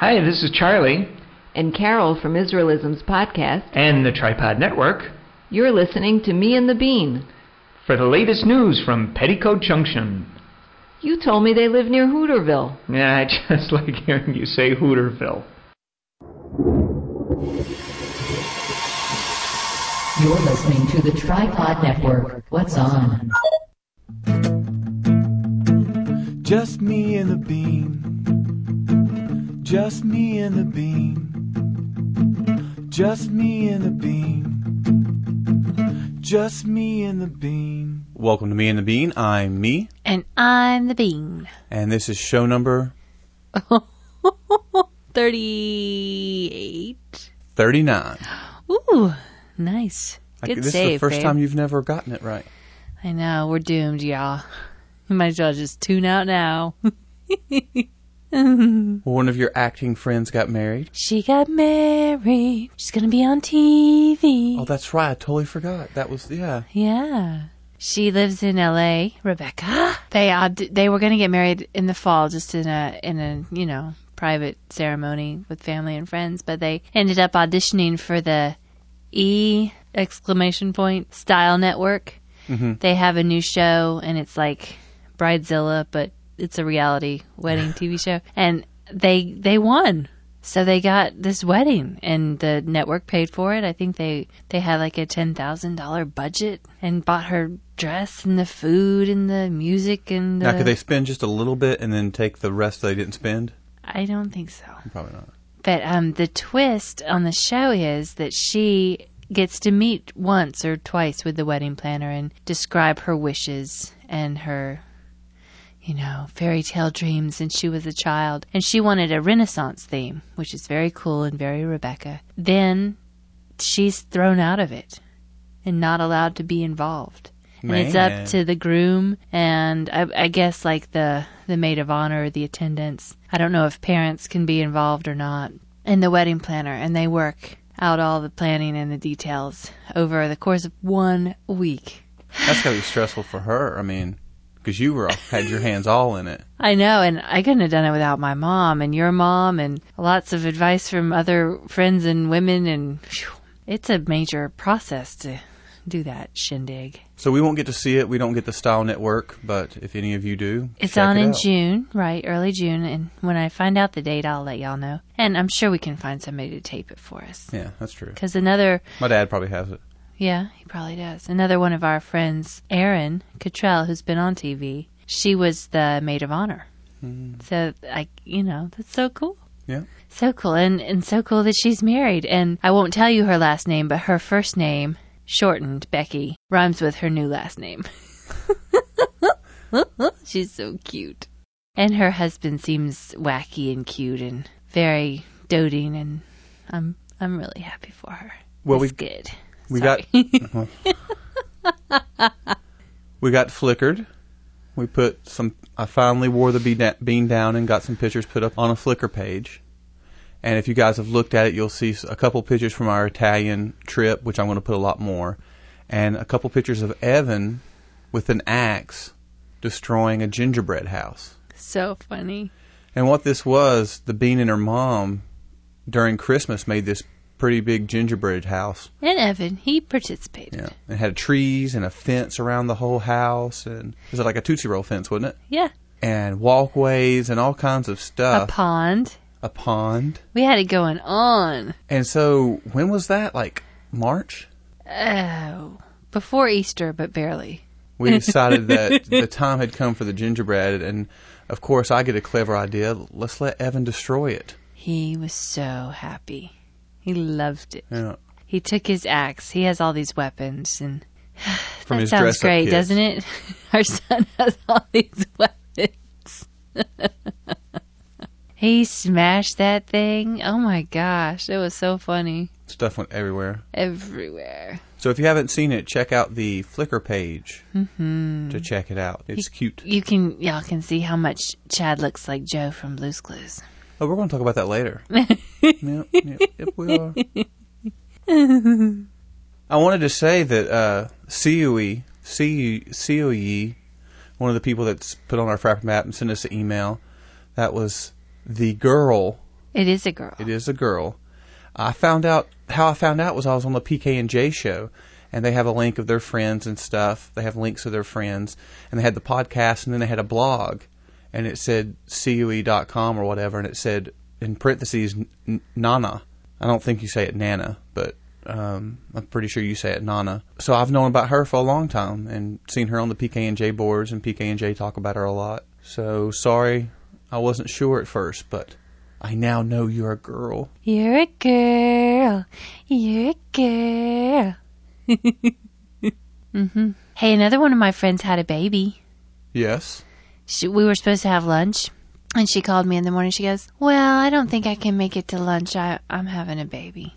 Hi, this is Charlie and Carol from Israelism's podcast and the Tripod Network. You're listening to Me and the Bean. For the latest news from Petticoat Junction. You told me they live near Hooterville. Yeah, I just like hearing you say Hooterville. You're listening to the Tripod Network. What's on? Just me and the bean. Just me and the bean. Just me and the bean. Just me and the bean. Welcome to Me and the Bean. I'm me, And I'm the bean. and this is show number 38. 39. Ooh, nice. I- Good this save, is the first babe. time you've never gotten it right. I know, we're doomed, y'all. You might as well just tune out now. One of your acting friends got married. she got married. She's gonna be on TV. Oh, that's right. I totally forgot. That was, yeah. Yeah. She lives in L.A. Rebecca. They aud- they were going to get married in the fall, just in a in a you know private ceremony with family and friends. But they ended up auditioning for the E exclamation point Style Network. Mm-hmm. They have a new show, and it's like Bridezilla, but it's a reality wedding TV show, and they they won. So they got this wedding, and the network paid for it. I think they they had like a ten thousand dollar budget and bought her dress and the food and the music and the. Now, could they spend just a little bit and then take the rest they didn't spend? I don't think so. Probably not. But um, the twist on the show is that she gets to meet once or twice with the wedding planner and describe her wishes and her, you know, fairy tale dreams since she was a child. And she wanted a Renaissance theme, which is very cool and very Rebecca. Then she's thrown out of it and not allowed to be involved. And it's up to the groom and I, I guess like the the maid of honor, or the attendants. I don't know if parents can be involved or not. And the wedding planner, and they work out all the planning and the details over the course of one week. That's got to be stressful for her. I mean, because you were had your hands all in it. I know, and I couldn't have done it without my mom and your mom and lots of advice from other friends and women, and phew, it's a major process to do that shindig. So we won't get to see it. We don't get the Style Network, but if any of you do, It's on it in out. June, right? Early June, and when I find out the date, I'll let y'all know. And I'm sure we can find somebody to tape it for us. Yeah, that's true. Because another, My dad probably has it. Yeah, he probably does. Another one of our friends, Erin Cottrell, who's been on TV, she was the maid of honor. Hmm. So, I, you know, that's so cool. Yeah. So cool, and and so cool that she's married. And I won't tell you her last name, but her first name, shortened Becky, rhymes with her new last name. she's so cute, and her husband seems wacky and cute and very doting, and I'm I'm really happy for her. Well, we- good. We Sorry. got we got flickered. We put some. I finally wore the bean bean down and got some pictures put up on a Flickr page. And if you guys have looked at it, you'll see a couple pictures from our Italian trip, which I'm going to put a lot more, and a couple pictures of Evan with an axe destroying a gingerbread house. so funny. And what this was, the bean and her mom during Christmas made this pretty big gingerbread house. And Evan, he participated. Yeah, it had trees and a fence around the whole house, and was it like a Tootsie Roll fence, wasn't it? Yeah. And walkways and all kinds of stuff. A pond. A pond. We had it going on. And so, when was that? Like March? Oh, before Easter, but barely. We decided that the time had come for the gingerbread, and of course, I get a clever idea. Let's let Evan destroy it. He was so happy. He loved it. Yeah. He took his axe. He has all these weapons, and From that his sounds dress-up great, doesn't it? Our son has all these weapons. he smashed that thing. Oh my gosh, it was so funny. Stuff went everywhere. Everywhere. So if you haven't seen it, check out the Flickr page mm-hmm. to check it out. It's cute. You can, y'all can see how much Chad looks like Joe from Blue's Clues. Oh, we're going to talk about that later. yep, yep, yep, we are. I wanted to say that uh, CUE, CUE, one of the people that's put on our Frapp map and sent us an email, that was the girl It is a girl. It is a girl. I found out how I found out was I was on the PK and J show, and they have a link of their friends and stuff. They have links of their friends, and they had the podcast, and then they had a blog, and it said cue.com or whatever, and it said in parentheses N- Nana. I don't think you say it Nana, but um, I'm pretty sure you say it Nana. So I've known about her for a long time and seen her on the PK and J boards, and PK and J talk about her a lot. So sorry, I wasn't sure at first, but I now know you're a girl. You're a girl. You're a girl. hmm Hey, another one of my friends had a baby. Yes. She, we were supposed to have lunch, and she called me in the morning. She goes, "Well, I don't think I can make it to lunch. I, I'm having a baby."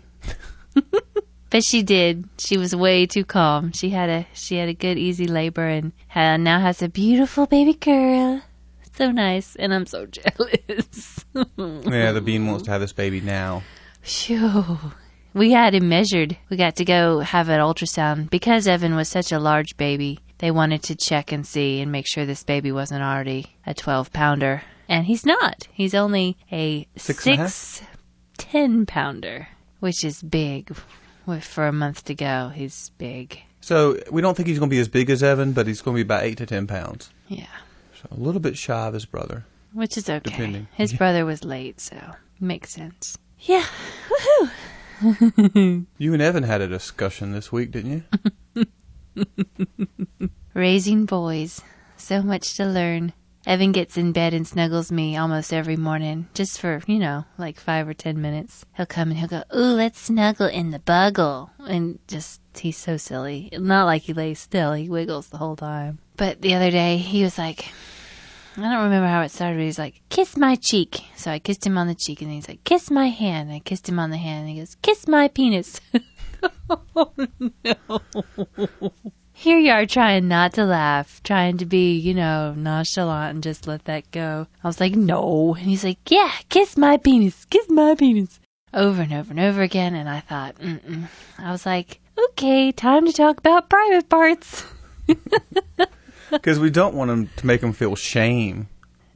but she did. She was way too calm. She had a she had a good easy labor and ha now has a beautiful baby girl. So nice, and I'm so jealous. Yeah, the bean wants to have this baby now. Phew. We had him measured. We got to go have an ultrasound because Evan was such a large baby. They wanted to check and see and make sure this baby wasn't already a 12 pounder. And he's not. He's only a Six and a half? six, ten pounder, which is big. For a month to go, he's big. So we don't think he's going to be as big as Evan, but he's going to be about eight to ten pounds. Yeah. So a little bit shy of his brother. Which is okay. Depending. His Yeah. brother was late, so makes sense. Yeah. Woohoo! You and Evan had a discussion this week, didn't you? Raising boys. So much to learn. Evan gets in bed and snuggles me almost every morning, just for, you know, like five or ten minutes. He'll come and he'll go, Ooh, let's snuggle in the buggle. And just, he's so silly. Not like he lays still, he wiggles the whole time. But the other day, he was like, I don't remember how it started, but he's like, kiss my cheek. So I kissed him on the cheek, and he's like, kiss my hand. I kissed him on the hand, and he goes, kiss my penis. oh, no. Here you are trying not to laugh, trying to be, you know, nonchalant and just let that go. I was like, no. And he's like, yeah, kiss my penis, kiss my penis. Over and over and over again, and I thought, mm-mm. I was like, okay, time to talk about private parts. Because we don't want him to make him feel shame.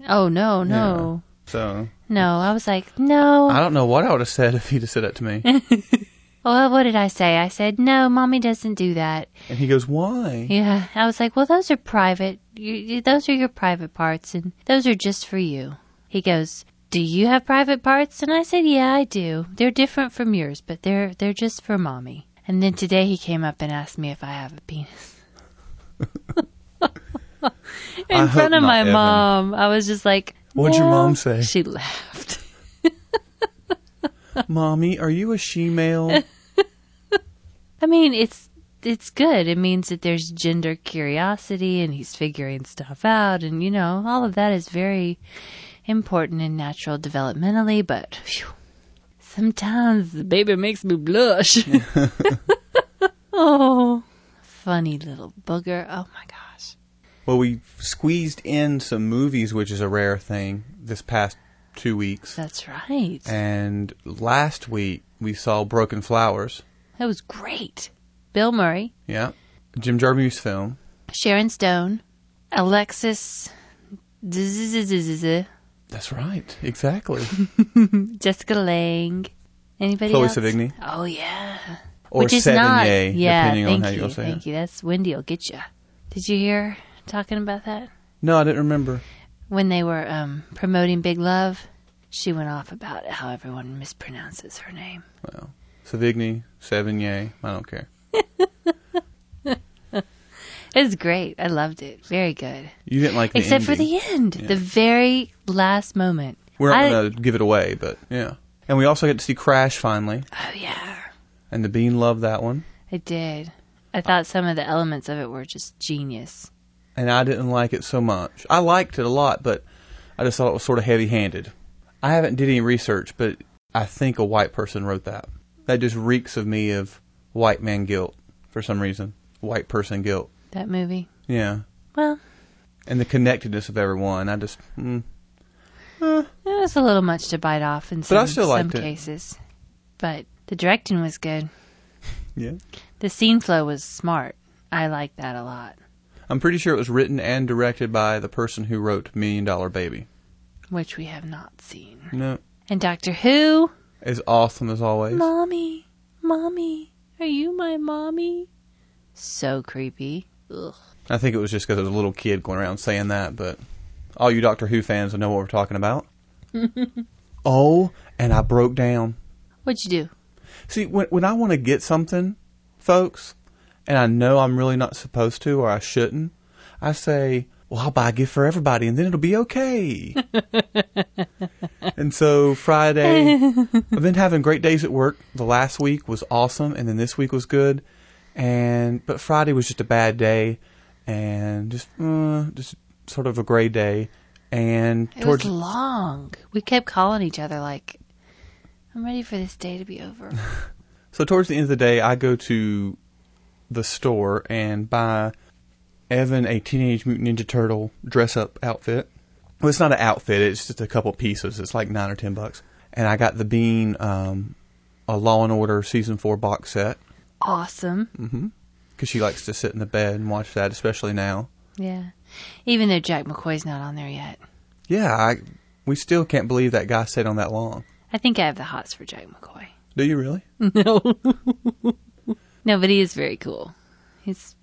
Oh, no, no. So No, I was like, no. I don't know what I would have said if he'd have said that to me. Well, what did I say? I said, no, mommy doesn't do that. and he goes, "Why?" Yeah, I was like, well, those are private. You, you, those are your private parts, and those are just for you. He goes, do you have private parts? And I said, yeah, I do. They're different from yours, but they're they're just for mommy. And then today he came up and asked me if I have a penis. In I front of not, my Evan. mom, I was just like, What'd your mom say? She laughed. Mommy, are you a she-male? I mean, it's it's good. It means that there's gender curiosity and he's figuring stuff out and you know, all of that is very important and natural developmentally, but phew, sometimes the baby makes me blush. oh, funny little booger. Oh my gosh. well, we squeezed in some movies, which is a rare thing this past two weeks. That's right. And last week we saw Broken Flowers. That was great. Bill Murray, Yeah, Jim Jarmusch film. Sharon Stone, Alexis That's right, exactly. Jessica Lange. Anybody Chloe else? Sevigny. Oh yeah. Or Which is not. Sevigny, Yeah, depending thank on how you. you'll say thank it. you. That's Wendy will get you. Did you hear talking about that No, I didn't remember. when they were um, promoting Big Love? She went off about how everyone mispronounces her name. Well, Savigny, Sevigny, I don't care. It was great. I loved it. Very good. You didn't like the Except for the end, Yeah. the very last moment. We're not going to give it away, but yeah. And we also get to see Crash finally, Oh yeah, and the Bean loved that one. it did. I thought some of the elements of it were just genius. and I didn't like it so much. I liked it a lot, but I just thought it was sort of heavy-handed. I haven't did any research, but I think a white person wrote that. That just reeks of me of white man guilt for some reason. White person guilt. That movie. Yeah. Well, And the connectedness of everyone. I just mm, it was a little much to bite off in some, But I still liked some it. cases. But the directing was good. yeah. The scene flow was smart. I like that a lot. I'm pretty sure it was written and directed by the person who wrote Million Dollar Baby. which we have not seen. No. And Doctor Who? Is awesome as always. Mommy, mommy, are you my mommy? So creepy. Ugh. I think it was just because I was a little kid going around saying that, but all you Doctor Who fans will know what we're talking about. oh, and I broke down. What'd you do? See, when when I want to get something, folks, and I know I'm really not supposed to or I shouldn't, I say, "Well, I'll buy a gift for everybody, and then it'll be okay." and so Friday, I've been having great days at work. The last week was awesome, and then this week was good, and but Friday was just a bad day, and just uh, just sort of a gray day, and It towards was long. We kept calling each other like, I'm ready for this day to be over. So towards the end of the day, I go to the store and buy Evan a Teenage Mutant Ninja Turtle dress up outfit. Well, it's not an outfit; it's just a couple pieces. It's like nine or ten bucks. And I got the Bean um, a Law and Order season four box set awesome. Mm-hmm. because she likes to sit in the bed and watch that, especially now. Yeah. Even though Jack McCoy's not on there yet. Yeah, I we still can't believe that guy stayed on that long. I think I have the hots for Jack McCoy. Do you really? No. no, but he is very cool. He's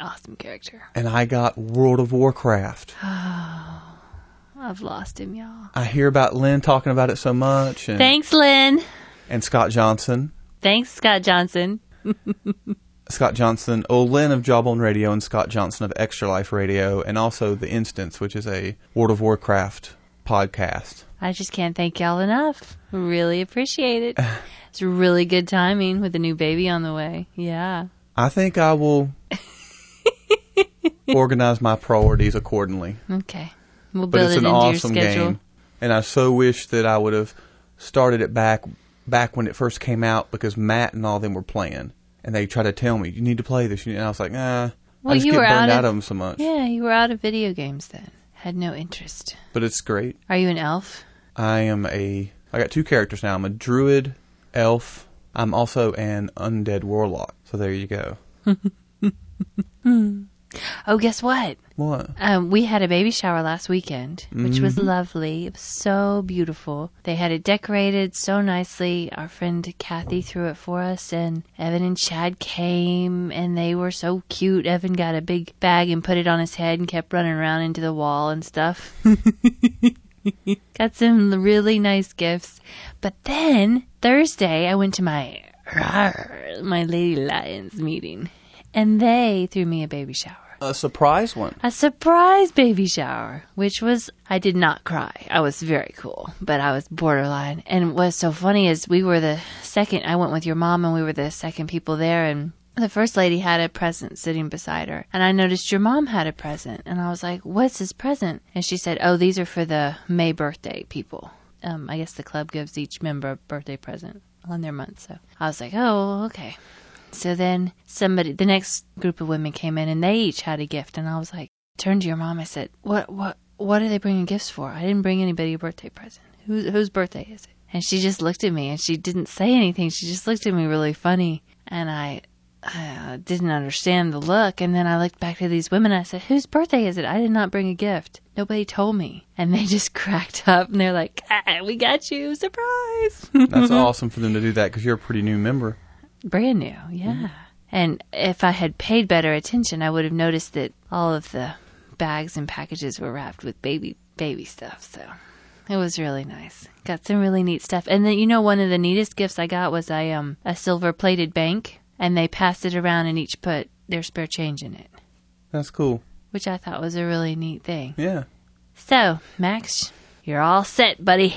awesome character. And I got World of Warcraft. Oh, I've lost him, y'all. I hear about Lynn talking about it so much, and, Thanks, Lynn. and Scott Johnson. Thanks, Scott Johnson. Scott Johnson, oh, Lynn of Jawbone Radio, and Scott Johnson of Extra Life Radio, and also The Instance, which is a World of Warcraft podcast. I just can't thank y'all enough. Really appreciate it. It's really good timing with a new baby on the way. Yeah. I think I will organize my priorities accordingly. Okay. We'll But it's it an into awesome game, and I so wish that I would have started it back back when it first came out because Matt and all them were playing, and they tried to tell me you need to play this, and I was like, nah. Well, I just you get were burned out out of- of them so much. Yeah, you were out of video games then. Had no interest. But it's great. Are you an elf? I am a. I got two characters now. I'm a druid, elf. I'm also an undead warlock. So there you go. Oh, guess what? What? Um, we had a baby shower last weekend, which was Mm-hmm. lovely. It was so beautiful. They had it decorated so nicely. Our friend Kathy threw it for us, and Evan and Chad came, and they were so cute. Evan got a big bag and put it on his head and kept running around into the wall and stuff. got some really nice gifts. But then Thursday, I went to my my Lady Lions meeting, and they threw me a baby shower A surprise one. a surprise baby shower, which was, I did not cry. I was very cool, but I was borderline. And what's so funny is we were the second, I went with your mom and we were the second people there and the first lady had a present sitting beside her. And I noticed your mom had a present. And I was like, what's this present? And she said, oh, these are for the May birthday people. Um, I guess the club gives each member a birthday present on their month. So I was like, oh, okay. So then somebody, the next group of women came in and they each had a gift. And I was like, turned to your mom. I said, what, what, what are they bringing gifts for? I didn't bring anybody a birthday present. Who, whose birthday is it? And she just looked at me and she didn't say anything. She just looked at me really funny. And I, I didn't understand the look. And then I looked back to these women. And I said, whose birthday is it? I did not bring a gift. Nobody told me. And they just cracked up and they're like, ah, we got you. Surprise. That's awesome for them to do that because you're a pretty new member. Brand new, yeah. And if I had paid better attention, I would have noticed that all of the bags and packages were wrapped with baby baby stuff. So it was really nice. Got some really neat stuff. And then you know one of the neatest gifts I got was a um a silver plated bank and they passed it around and each put their spare change in it, That's cool. which I thought was a really neat thing. Yeah. So, Max, you're all set, buddy.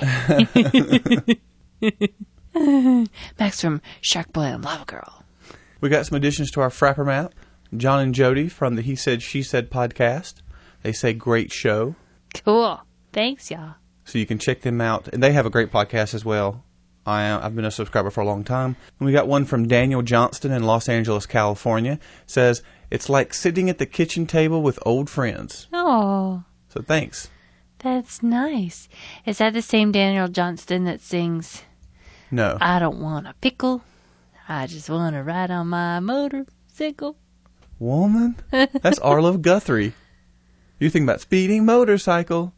Max from Shark Boy and Lava Girl. We got some additions to our Frapper map. John and Jody from the He Said She Said podcast. They say great show. Cool. Thanks, y'all. So you can check them out. And they have a great podcast as well. I am, I've been a subscriber for a long time. And we got one from Daniel Johnston in Los Angeles, California. Says, it's like sitting at the kitchen table with old friends. Oh, So thanks. that's nice. Is that the same Daniel Johnston that sings, No. I don't want a pickle, I just want to ride on my motorcycle? Woman? That's Arlo Guthrie. You think about speeding motorcycle.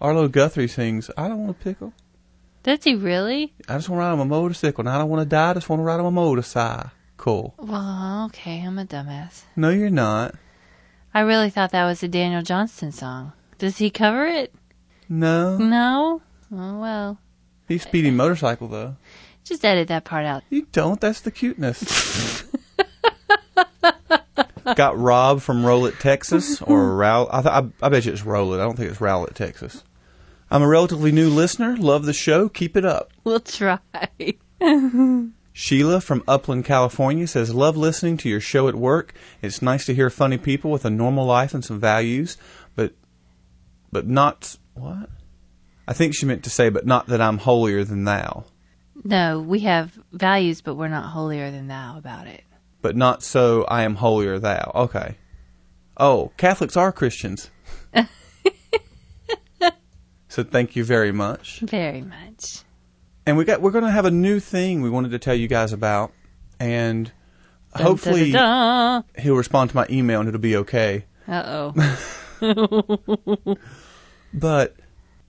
Arlo Guthrie sings, I don't want a pickle. Does he really? I just want to ride on my motorcycle. And I don't want to die. I just want to ride on my motorcycle. Cool. Well, okay, I'm a dumbass. No, you're not. I really thought that was a Daniel Johnston song. Does he cover it? No. No? Oh, well. He's speeding motorcycle though. Just edit that part out. You don't. That's the cuteness. Got Rob from Rowlett, Texas, or Row. I, th- I, I bet you it's Rowlett. I don't think it's Rowlett, Texas. I'm a relatively new listener. Love the show. Keep it up. We'll try. Sheila from Upland, California says, Love listening to your show at work. It's nice to hear funny people with a normal life and some values, but, but not, what? I think she meant to say, but not that I'm holier than thou. No, we have values, but we're not holier than thou about it. But not so I am holier thou. Okay. Oh, Catholics are Christians. so thank you very much. Very much. And we got we're going to have a new thing we wanted to tell you guys about and hopefully Uh he'll respond to my email and it'll be okay. Uh oh. But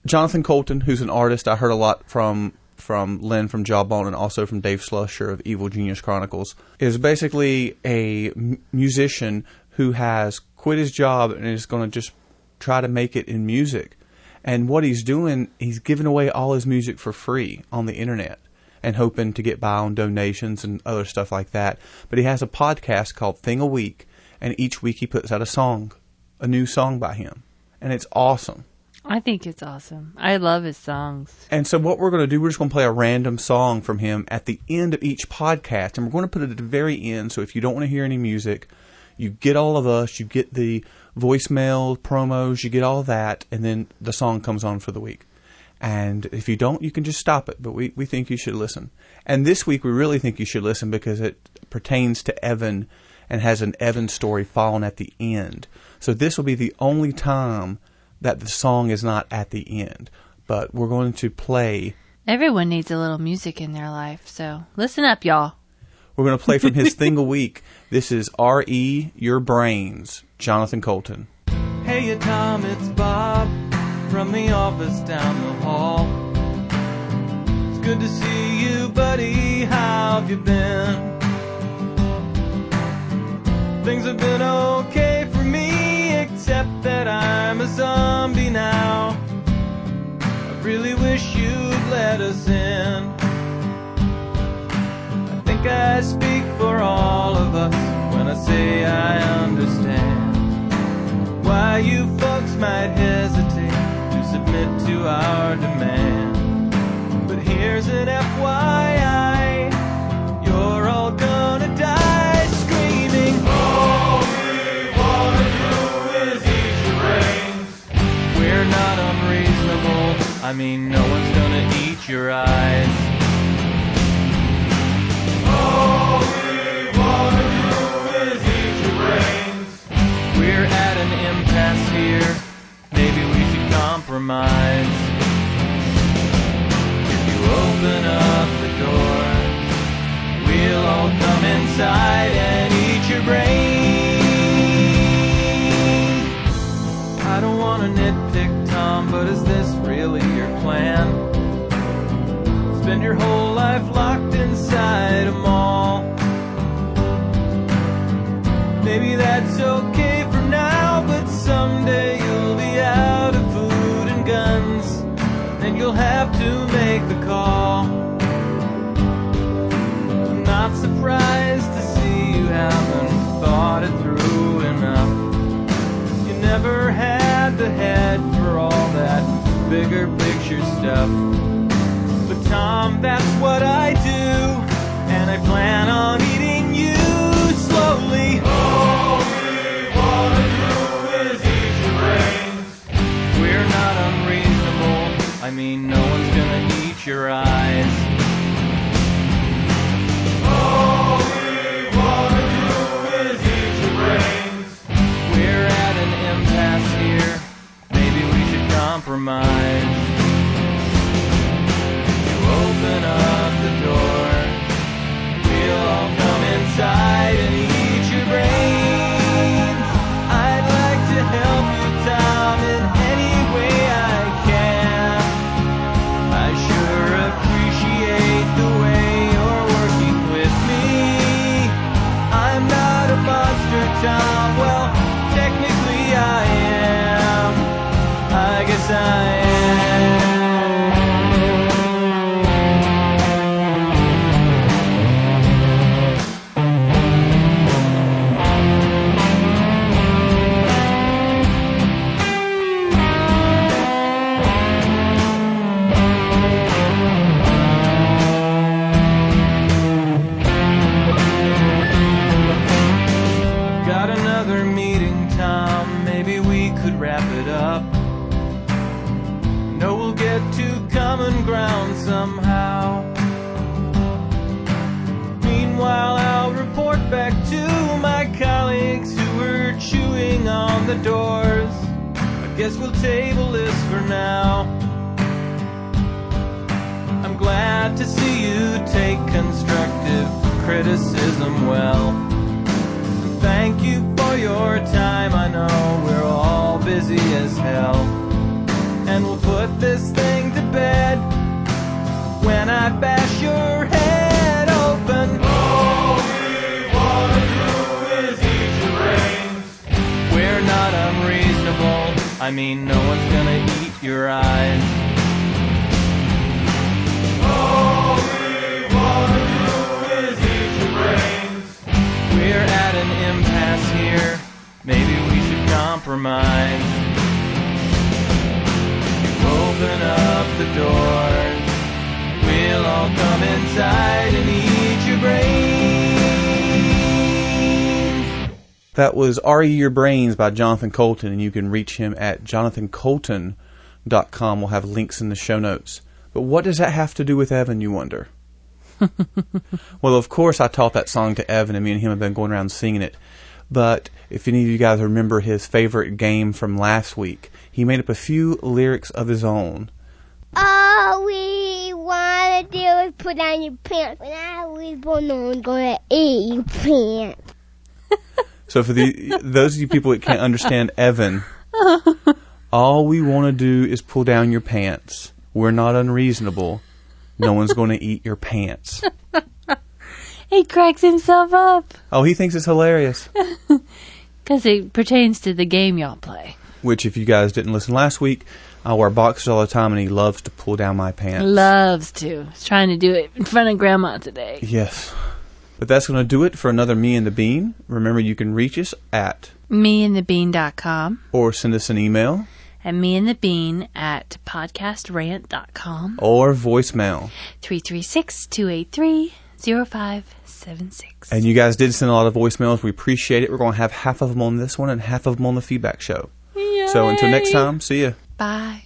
Jonathan Coulton, who's an artist, I heard a lot from from Lynn from Jawbone and also from Dave Slusher of Evil Genius Chronicles, is basically a m- musician who has quit his job and is going to just try to make it in music. And what he's doing, he's giving away all his music for free on the internet and hoping to get by on donations and other stuff like that. But he has a podcast called Thing a Week, and each week he puts out a song, a new song by him. And it's awesome. I think it's awesome. I love his songs. And so what we're going to do, we're just going to play a random song from him at the end of each podcast, and we're going to put it at the very end. So if you don't want to hear any music, you get all of us, you get the voicemail promos, you get all that, and then the song comes on for the week. And if you don't, you can just stop it. But we, we think you should listen. And this week, we really think you should listen because it pertains to Evan and has an Evan story following at the end. So this will be the only time that the song is not at the end. But we're going to play. Everyone needs a little music in their life, so listen up, y'all. We're going to play from his thing a week. This is R.E. Your Brains, Jonathan Coulton. Hey, Tom, it's Bob from the office down the hall. It's good to see you, buddy. How have you been? Things have been okay for me, except that I'm a zombie now. I really wish you'd let us in. I think I speak for all of us when I say I understand why you folks might hesitate to submit to our demand. But here's an FYI, mean, have to make the call. I'm not surprised to see you haven't thought it through enough. You never had the head for all that bigger picture stuff. But Tom, that's what I do, and I plan on I mean, no one's gonna eat your eyes. All we wanna do is eat your brains. We're at an impasse here. Maybe we should compromise. You open up the door. somehow. Meanwhile, I'll report back to my colleagues who were chewing on the doors. I guess we'll table this for now. I'm glad to see you take constructive criticism well. And thank you for your time. I know we're all busy as hell. And we'll put this thing to bed when I bash your head open. All we wanna do is eat your brains. We're not unreasonable. I mean, no one's gonna eat your eyes. All we wanna do is eat your brains. We're at an impasse here. Maybe we should compromise. Open up the doors. We'll all come inside and eat your brains. That was Are You Your Brains by Jonathan Coulton, and you can reach him at jonathancoulton.com. We'll have links in the show notes. But what does that have to do with Evan, you wonder? well, of course, I taught that song to Evan, and me and him have been going around singing it. But if any of you guys remember his favorite game from last week, he made up a few lyrics of his own. All we wanna do is put on your pants. When I was born, no one's gonna eat your pants. So for the those of you people that can't understand Evan, all we want to do is pull down your pants. We're not unreasonable. No one's going to eat your pants. He cracks himself up Oh, he thinks it's hilarious. because it pertains to the game y'all play. Which, if you guys didn't listen last week, I wear boxers all the time, and he loves to pull down my pants. Loves to. He's trying to do it in front of Grandma today. Yes. But that's going to do it for another Me and the Bean. Remember, you can reach us at meandthebean.com or send us an email and meandthebean at podcastrant.com. or voicemail. 336-283-0576. And you guys did send a lot of voicemails. We appreciate it. We're going to have half of them on this one and half of them on the feedback show. So until next time, see ya. Bye.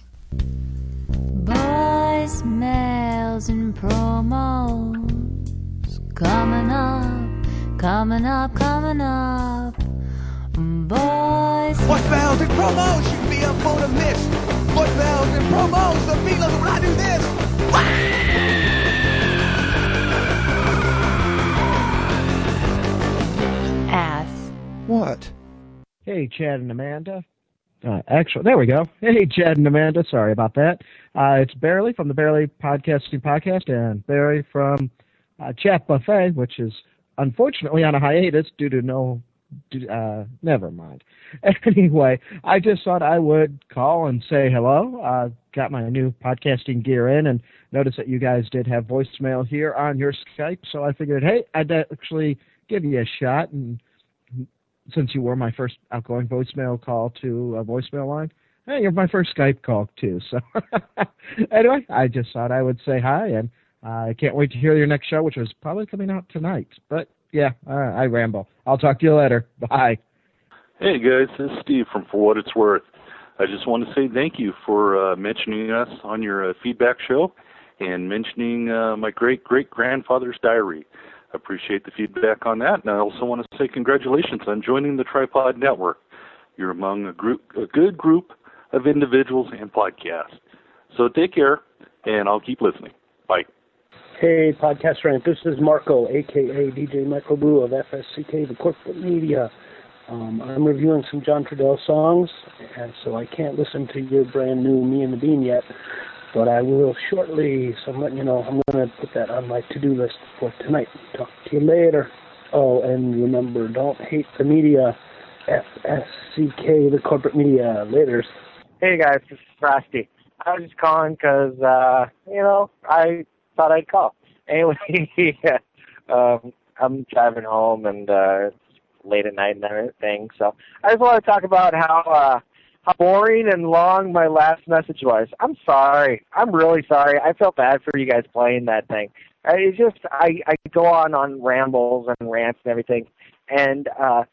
Voicemails and promos coming up, coming up, coming up. Voice. Voicemails and promos, you be up on a miss. Voicemails and promos, the feelers when I do this. Ass. What? Hey, Chad and Amanda. Uh, actually, there we go. Hey, Chad and Amanda. Sorry about that. Uh, it's Barely from the Barely Podcasting Podcast and Barry from uh, Chat Buffet, which is unfortunately on a hiatus due to no. Uh, never mind. Anyway, I just thought I would call and say hello. Uh, got my new podcasting gear in and noticed that you guys did have voicemail here on your Skype, so I figured, hey, I'd actually give you a shot and since you were my first outgoing voicemail call to a voicemail line, hey, you're my first Skype call too. So anyway, I just thought I would say hi, and I can't wait to hear your next show, which is probably coming out tonight. But yeah, uh, I ramble. I'll talk to you later. Bye. Hey guys, this is Steve from For What It's Worth. I just want to say thank you for uh, mentioning us on your uh, feedback show and mentioning uh, my great great grandfather's diary. Appreciate the feedback on that, and I also want to say congratulations on joining the Tripod Network. You're among a group, a good group of individuals and podcasts. So take care, and I'll keep listening. Bye. Hey, podcast rant. This is Marco, aka DJ Michael Blue of FSCK, the corporate media. Um, I'm reviewing some John Trudell songs, and so I can't listen to your brand new Me and the Bean yet, but I will shortly. So I'm letting you know I'm going to put that on my to-do list for tonight. Talk to you later. Oh, and remember, don't hate the media. FSCK, the corporate media. Later. Hey guys, this is Frosty. I was just calling 'cause uh, you know, I thought I'd call. Anyway, um, I'm driving home and uh, it's late at night and everything, so I just want to talk about how uh, how boring and long my last message was. I'm sorry. I'm really sorry. I felt bad for you guys playing that thing. I just I I go on on rambles and rants and everything, and uh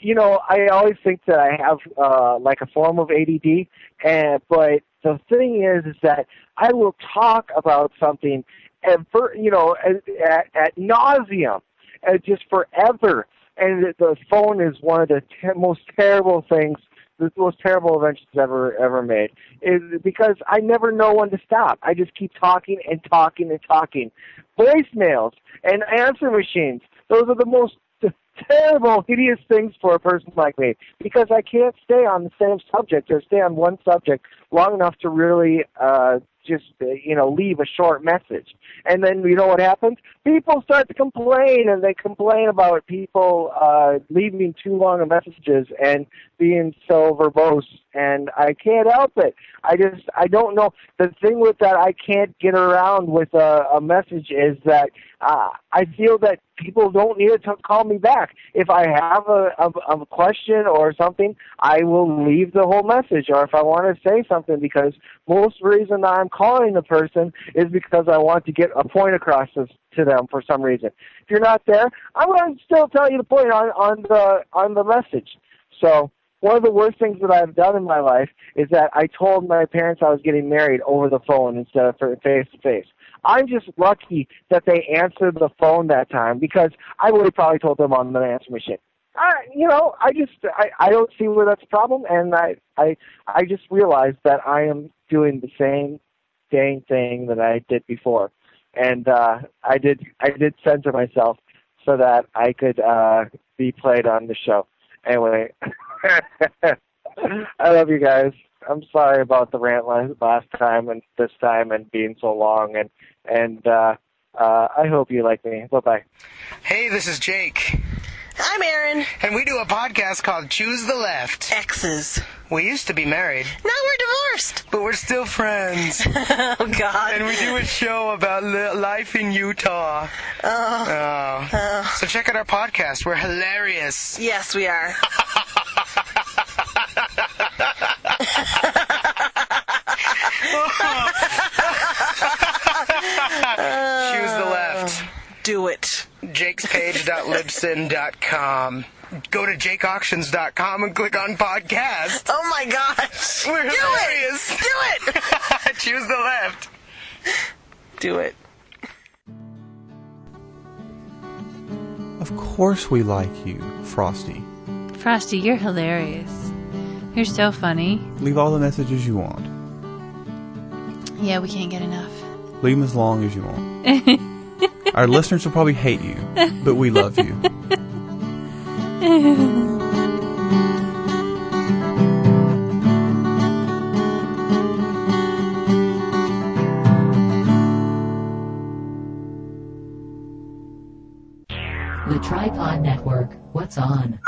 you know, I always think that I have uh like a form of ADD, and but the thing is, is that I will talk about something, and for you know, at, at, at nauseum, and just forever. And the- the phone is one of the te- most terrible things the most terrible inventions ever ever made is because I never know when to stop. I just keep talking and talking and talking. Voicemails and answer machines. Those are the most terrible, hideous things for a person like me because I can't stay on the same subject or stay on one subject long enough to really uh, just uh, you know leave a short message. And then you know what happens? People start to complain, and they complain about people uh, leaving too long of messages and being so verbose. And I can't help it. I just I don't know. The thing with that I can't get around with a, a message is that uh, I feel that people don't need to call me back. If I have a, a, a question or something, I will leave the whole message. Or if I want to say something, because most reason I'm calling the person is because I want to get a point across to, to them for some reason. If you're not there, I'm going to still tell you the point on on the on the message. So one of the worst things that I've done in my life is that I told my parents I was getting married over the phone instead of face to face. I'm just lucky that they answered the phone that time because I would have probably told them on the answer machine. I, you know, I just I, I don't see where that's a problem, and I I I just realized that I am doing the same dang thing that I did before, and uh, I did I did censor myself so that I could uh, be played on the show. Anyway, I love you guys. I'm sorry about the rant last time and this time and being so long and and uh, uh, I hope you like me. Bye bye. Hey, this is Jake. I'm Aaron. And we do a podcast called Choose the Left. Exes. We used to be married. Now we're divorced. But we're still friends. oh, God. And we do a show about li- life in Utah. Oh. Oh. oh. So check out our podcast. We're hilarious. Yes, we are. Choose oh the left. Do it. jakespage.libsyn.com. Go to jakeauctions.com and click on podcast. Oh my gosh. We're Do hilarious. it. Do it. Choose the left. Do it. Of course we like you, Frosty. Frosty, you're hilarious. You're so funny. Leave all the messages you want. Yeah, we can't get enough. Leave them as long as you want. Our listeners will probably hate you, but we love you. The Tripod Network. What's on?